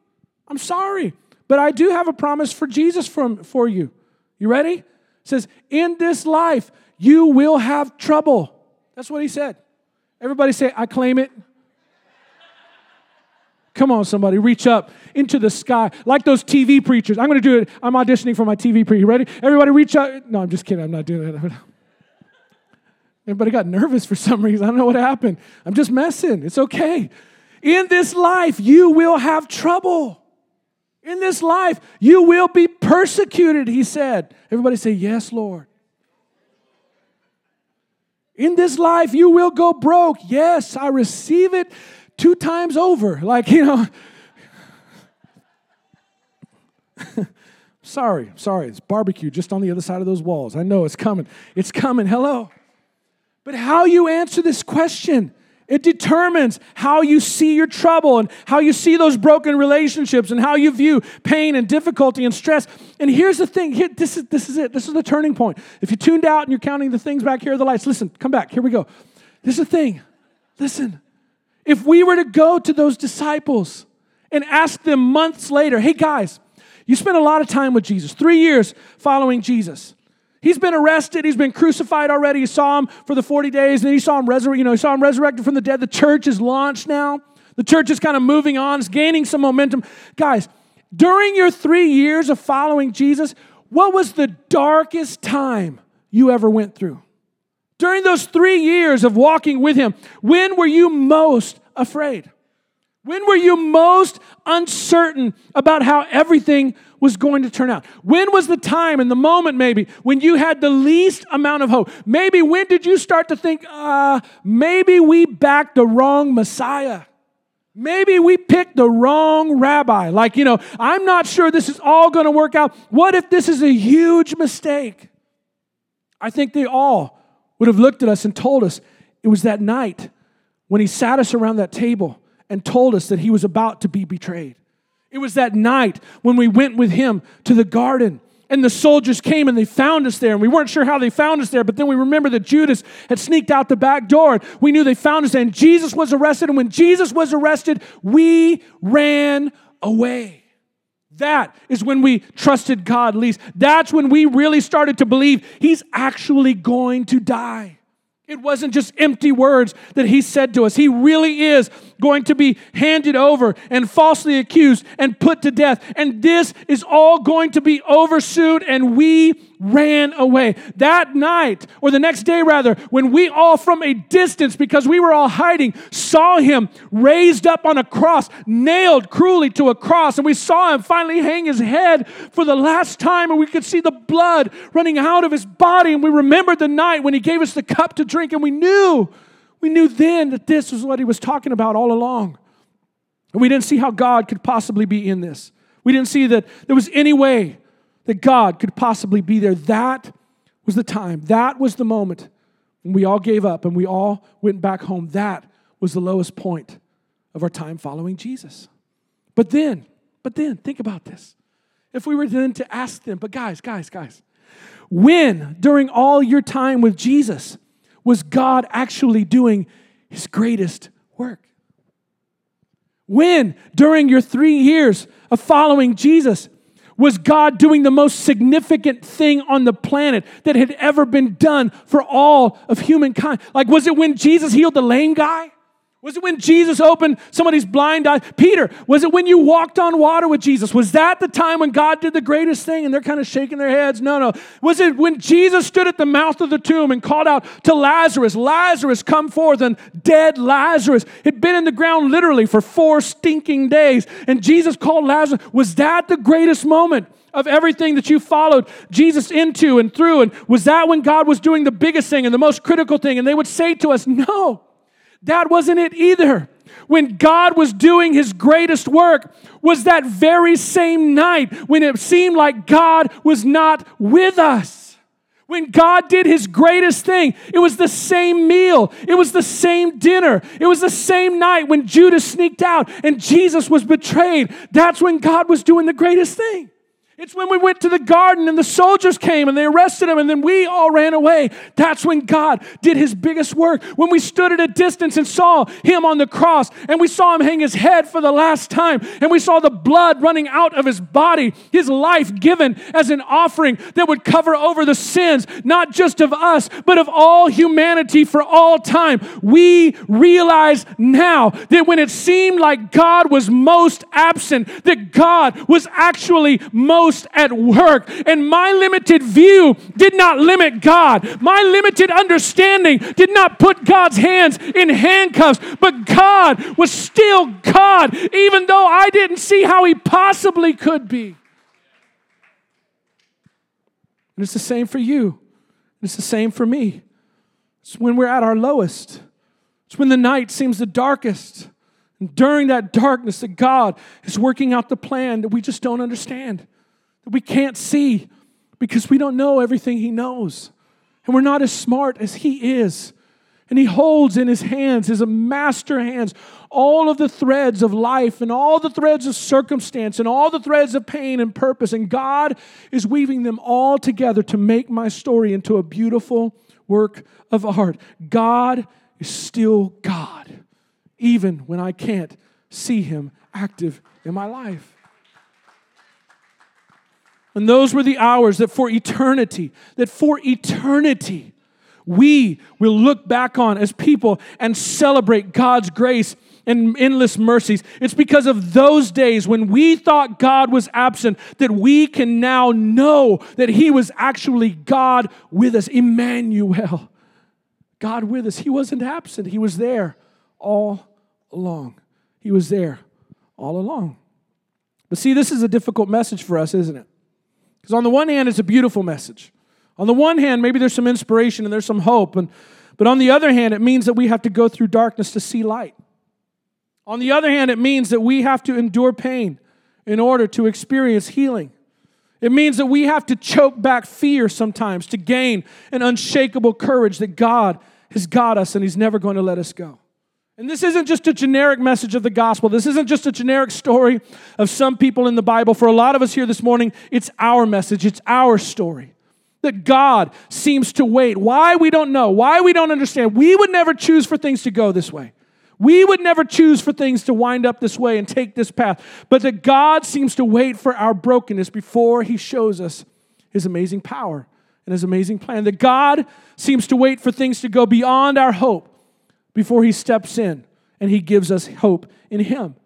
I'm sorry. But I do have a promise for Jesus from, for you. You ready? It says, In this life, you will have trouble. That's what he said. Everybody say, I claim it. Come on, somebody, reach up into the sky like those TV preachers. I'm going to do it. I'm auditioning for my TV preacher. You ready? Everybody, reach out. No, I'm just kidding. I'm not doing that. Everybody got nervous for some reason. I don't know what happened. I'm just messing. It's okay. In this life, you will have trouble. In this life, you will be persecuted, he said. Everybody say, Yes, Lord. In this life, you will go broke. Yes, I receive it two times over. Like, you know, sorry, sorry, it's barbecue just on the other side of those walls. I know it's coming. It's coming. Hello. But how you answer this question it determines how you see your trouble and how you see those broken relationships and how you view pain and difficulty and stress. And here's the thing here, this, is, this is it. This is the turning point. If you tuned out and you're counting the things back here, the lights, listen, come back. Here we go. This is the thing. Listen. If we were to go to those disciples and ask them months later, hey guys, you spent a lot of time with Jesus, three years following Jesus. He's been arrested. He's been crucified already. You saw him for the 40 days, and you saw him resurrect, you know, you saw him resurrected from the dead. The church is launched now. The church is kind of moving on, it's gaining some momentum. Guys, during your three years of following Jesus, what was the darkest time you ever went through? During those three years of walking with him, when were you most afraid? When were you most uncertain about how everything was going to turn out? When was the time and the moment, maybe, when you had the least amount of hope? Maybe when did you start to think, uh, maybe we backed the wrong Messiah? Maybe we picked the wrong rabbi. Like, you know, I'm not sure this is all going to work out. What if this is a huge mistake? I think they all would have looked at us and told us it was that night when he sat us around that table and told us that he was about to be betrayed. It was that night when we went with him to the garden and the soldiers came and they found us there. And we weren't sure how they found us there, but then we remember that Judas had sneaked out the back door. We knew they found us there. And Jesus was arrested. And when Jesus was arrested, we ran away. That is when we trusted God least. That's when we really started to believe he's actually going to die. It wasn't just empty words that he said to us. He really is going to be handed over and falsely accused and put to death. And this is all going to be over soon, and we ran away. That night, or the next day rather, when we all from a distance, because we were all hiding, saw him raised up on a cross, nailed cruelly to a cross, and we saw him finally hang his head for the last time, and we could see the blood running out of his body. And we remembered the night when he gave us the cup to drink, and we knew, we knew then that this was what he was talking about all along. And we didn't see how God could possibly be in this. We didn't see that there was any way that God could possibly be there. That was the time. That was the moment when we all gave up and we all went back home. That was the lowest point of our time following Jesus. But then, but then, think about this. If we were then to ask them, but guys, guys, guys, when during all your time with Jesus was God actually doing his greatest work? When during your three years of following Jesus was God doing the most significant thing on the planet that had ever been done for all of humankind? Like, was it when Jesus healed the lame guy? Was it when Jesus opened somebody's blind eye? Peter, was it when you walked on water with Jesus? Was that the time when God did the greatest thing? And they're kind of shaking their heads. No, no. Was it when Jesus stood at the mouth of the tomb and called out to Lazarus, Lazarus, come forth? And dead Lazarus had been in the ground literally for four stinking days. And Jesus called Lazarus. Was that the greatest moment? Of everything that you followed Jesus into and through. And was that when God was doing the biggest thing and the most critical thing? And they would say to us, No, that wasn't it either. when God was doing his greatest work was that very same night when it seemed like God was not with us. When God did his greatest thing, it was the same meal. It was the same dinner. It was the same night when Judas sneaked out and Jesus was betrayed. That's when God was doing the greatest thing. It's when we went to the garden and the soldiers came and they arrested him and then we all ran away. That's when God did his biggest work. When we stood at a distance and saw him on the cross and we saw him hang his head for the last time and we saw the blood running out of his body, his life given as an offering that would cover over the sins, not just of us, but of all humanity for all time. We realize now that when it seemed like God was most absent, that God was actually most most at work. And my limited view did not limit God. My limited understanding did not put God's hands in handcuffs, but God was still God, even though I didn't see how He possibly could be. And it's the same for you. It's the same for me. It's when we're at our lowest. It's when the night seems the darkest. And during that darkness, that God is working out the plan that we just don't understand that we can't see because we don't know everything He knows. And we're not as smart as He is. And He holds in His hands, His master hands, all of the threads of life and all the threads of circumstance and all the threads of pain and purpose. And God is weaving them all together to make my story into a beautiful work of art. God is still God, even when I can't see Him active in my life. And those were the hours that for eternity, that for eternity, we will look back on as people and celebrate God's grace and endless mercies. It's because of those days when we thought God was absent that we can now know that He was actually God with us. Emmanuel, God with us. He wasn't absent, He was there all along. He was there all along. But see, this is a difficult message for us, isn't it? Because on the one hand, it's a beautiful message. On the one hand, maybe there's some inspiration and there's some hope. And, but on the other hand, it means that we have to go through darkness to see light. On the other hand, it means that we have to endure pain in order to experience healing. It means that we have to choke back fear sometimes to gain an unshakable courage that God has got us and He's never going to let us go. And this isn't just a generic message of the gospel. This isn't just a generic story of some people in the Bible. For a lot of us here this morning, it's our message, it's our story. That God seems to wait. Why we don't know, why we don't understand. We would never choose for things to go this way. We would never choose for things to wind up this way and take this path. But that God seems to wait for our brokenness before He shows us His amazing power and His amazing plan. That God seems to wait for things to go beyond our hope before he steps in and he gives us hope in him.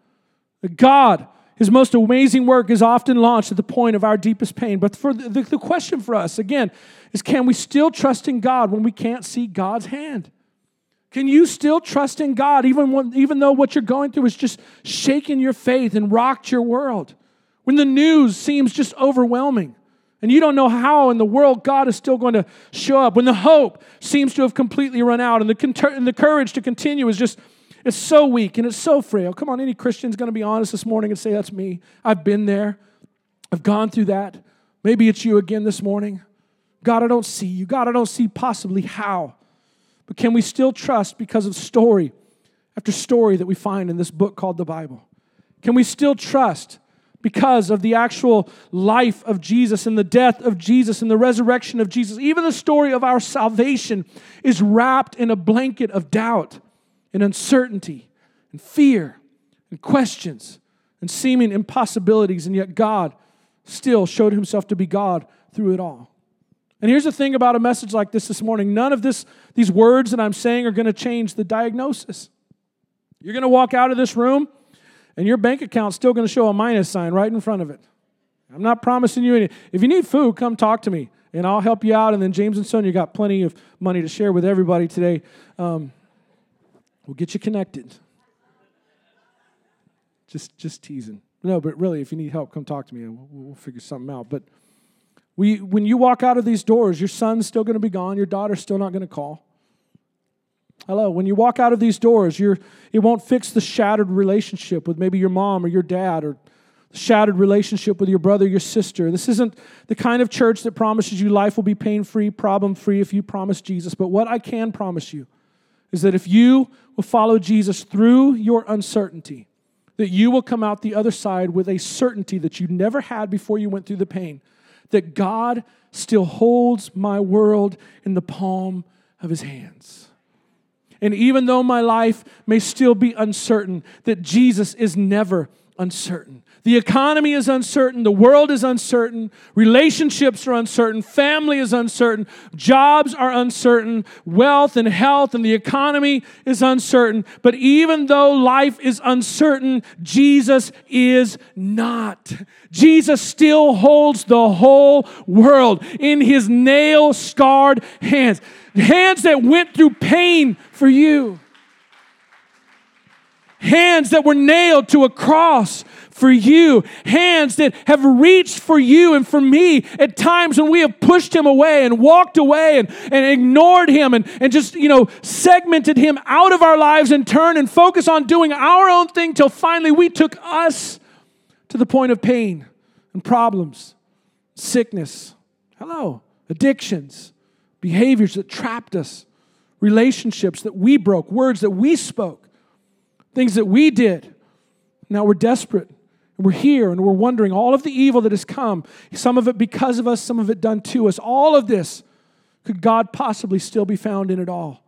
God, his most amazing work is often launched at the point of our deepest pain. But for the, the, the question for us, again, is can we still trust in God when we can't see God's hand? Can you still trust in God even, when, even though what you're going through is just shaking your faith and rocked your world? When the news seems just overwhelming? And you don't know how in the world God is still going to show up when the hope seems to have completely run out and the, and the courage to continue is just, it's so weak and it's so frail. Come on, any Christian's going to be honest this morning and say, That's me. I've been there. I've gone through that. Maybe it's you again this morning. God, I don't see you. God, I don't see possibly how. But can we still trust because of story after story that we find in this book called the Bible? Can we still trust because of the actual life of Jesus and the death of Jesus and the resurrection of Jesus. Even the story of our salvation is wrapped in a blanket of doubt and uncertainty and fear and questions and seeming impossibilities, and yet God still showed himself to be God through it all. And here's the thing about a message like this this morning none of this, these words that I'm saying are going to change the diagnosis. You're going to walk out of this room and your bank account's still going to show a minus sign right in front of it. I'm not promising you any. If you need food, come talk to me, and I'll help you out. And then James and Son, you got plenty of money to share with everybody today. Um, we'll get you connected. Just, just teasing. No, but really, if you need help, come talk to me, and we'll, we'll figure something out. But we, when you walk out of these doors, your son's still going to be gone. Your daughter's still not going to call. Hello, when you walk out of these doors, you're, it won't fix the shattered relationship with maybe your mom or your dad or shattered relationship with your brother, your sister. This isn't the kind of church that promises you life will be pain free, problem free if you promise Jesus. But what I can promise you is that if you will follow Jesus through your uncertainty, that you will come out the other side with a certainty that you never had before you went through the pain, that God still holds my world in the palm of his hands. And even though my life may still be uncertain, that Jesus is never uncertain. The economy is uncertain. The world is uncertain. Relationships are uncertain. Family is uncertain. Jobs are uncertain. Wealth and health and the economy is uncertain. But even though life is uncertain, Jesus is not. Jesus still holds the whole world in his nail scarred hands, hands that went through pain for you. Hands that were nailed to a cross for you, hands that have reached for you and for me at times when we have pushed him away and walked away and, and ignored him and, and just, you know, segmented him out of our lives and turn and focus on doing our own thing till finally we took us to the point of pain and problems, sickness, hello, addictions, behaviors that trapped us, relationships that we broke, words that we spoke, things that we did. Now we're desperate and we're here and we're wondering all of the evil that has come, some of it because of us, some of it done to us. All of this, could God possibly still be found in it all?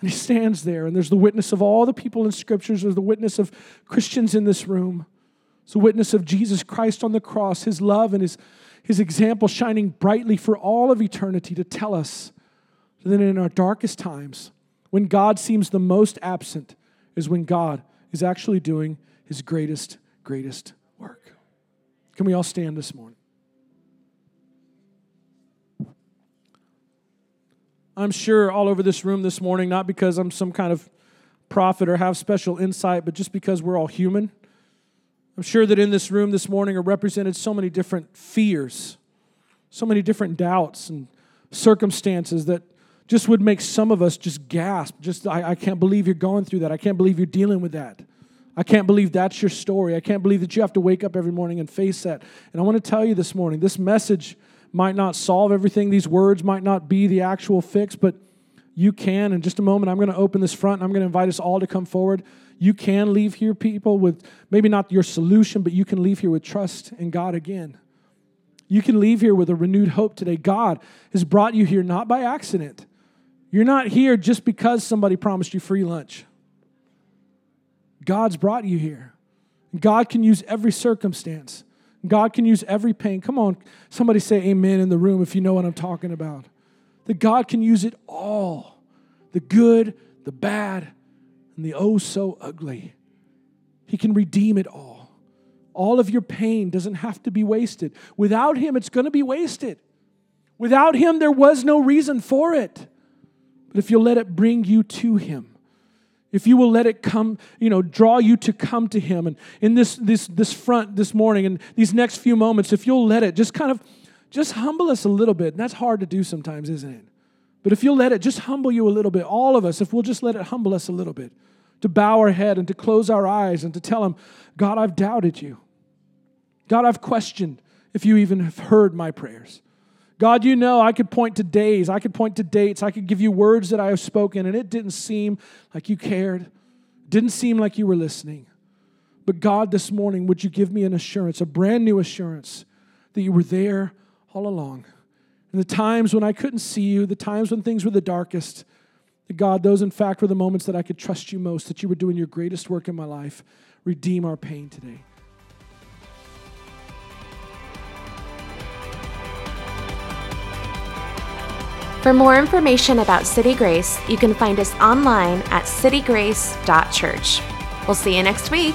And he stands there, and there's the witness of all the people in scriptures, there's the witness of Christians in this room. It's the witness of Jesus Christ on the cross, his love and his, his example shining brightly for all of eternity to tell us that in our darkest times, when God seems the most absent, is when God is actually doing his greatest greatest work. Can we all stand this morning? I'm sure all over this room this morning, not because I'm some kind of prophet or have special insight, but just because we're all human. I'm sure that in this room this morning are represented so many different fears, so many different doubts and circumstances that just would make some of us just gasp. Just, I, I can't believe you're going through that. I can't believe you're dealing with that. I can't believe that's your story. I can't believe that you have to wake up every morning and face that. And I want to tell you this morning this message might not solve everything, these words might not be the actual fix, but you can. In just a moment, I'm going to open this front and I'm going to invite us all to come forward. You can leave here, people, with maybe not your solution, but you can leave here with trust in God again. You can leave here with a renewed hope today. God has brought you here not by accident. You're not here just because somebody promised you free lunch. God's brought you here. God can use every circumstance. God can use every pain. Come on, somebody say amen in the room if you know what I'm talking about. That God can use it all the good, the bad, and the oh so ugly. He can redeem it all. All of your pain doesn't have to be wasted. Without Him, it's going to be wasted. Without Him, there was no reason for it. But if you'll let it bring you to Him, if you will let it come, you know, draw you to come to Him. And in this, this, this front this morning and these next few moments, if you'll let it, just kind of, just humble us a little bit. And that's hard to do sometimes, isn't it? But if you'll let it just humble you a little bit, all of us, if we'll just let it humble us a little bit, to bow our head and to close our eyes and to tell Him, God, I've doubted you. God, I've questioned if you even have heard my prayers. God, you know, I could point to days, I could point to dates, I could give you words that I have spoken, and it didn't seem like you cared, didn't seem like you were listening. But God, this morning, would you give me an assurance, a brand new assurance, that you were there all along? And the times when I couldn't see you, the times when things were the darkest, God, those in fact were the moments that I could trust you most, that you were doing your greatest work in my life. Redeem our pain today. For more information about City Grace, you can find us online at citygrace.church. We'll see you next week.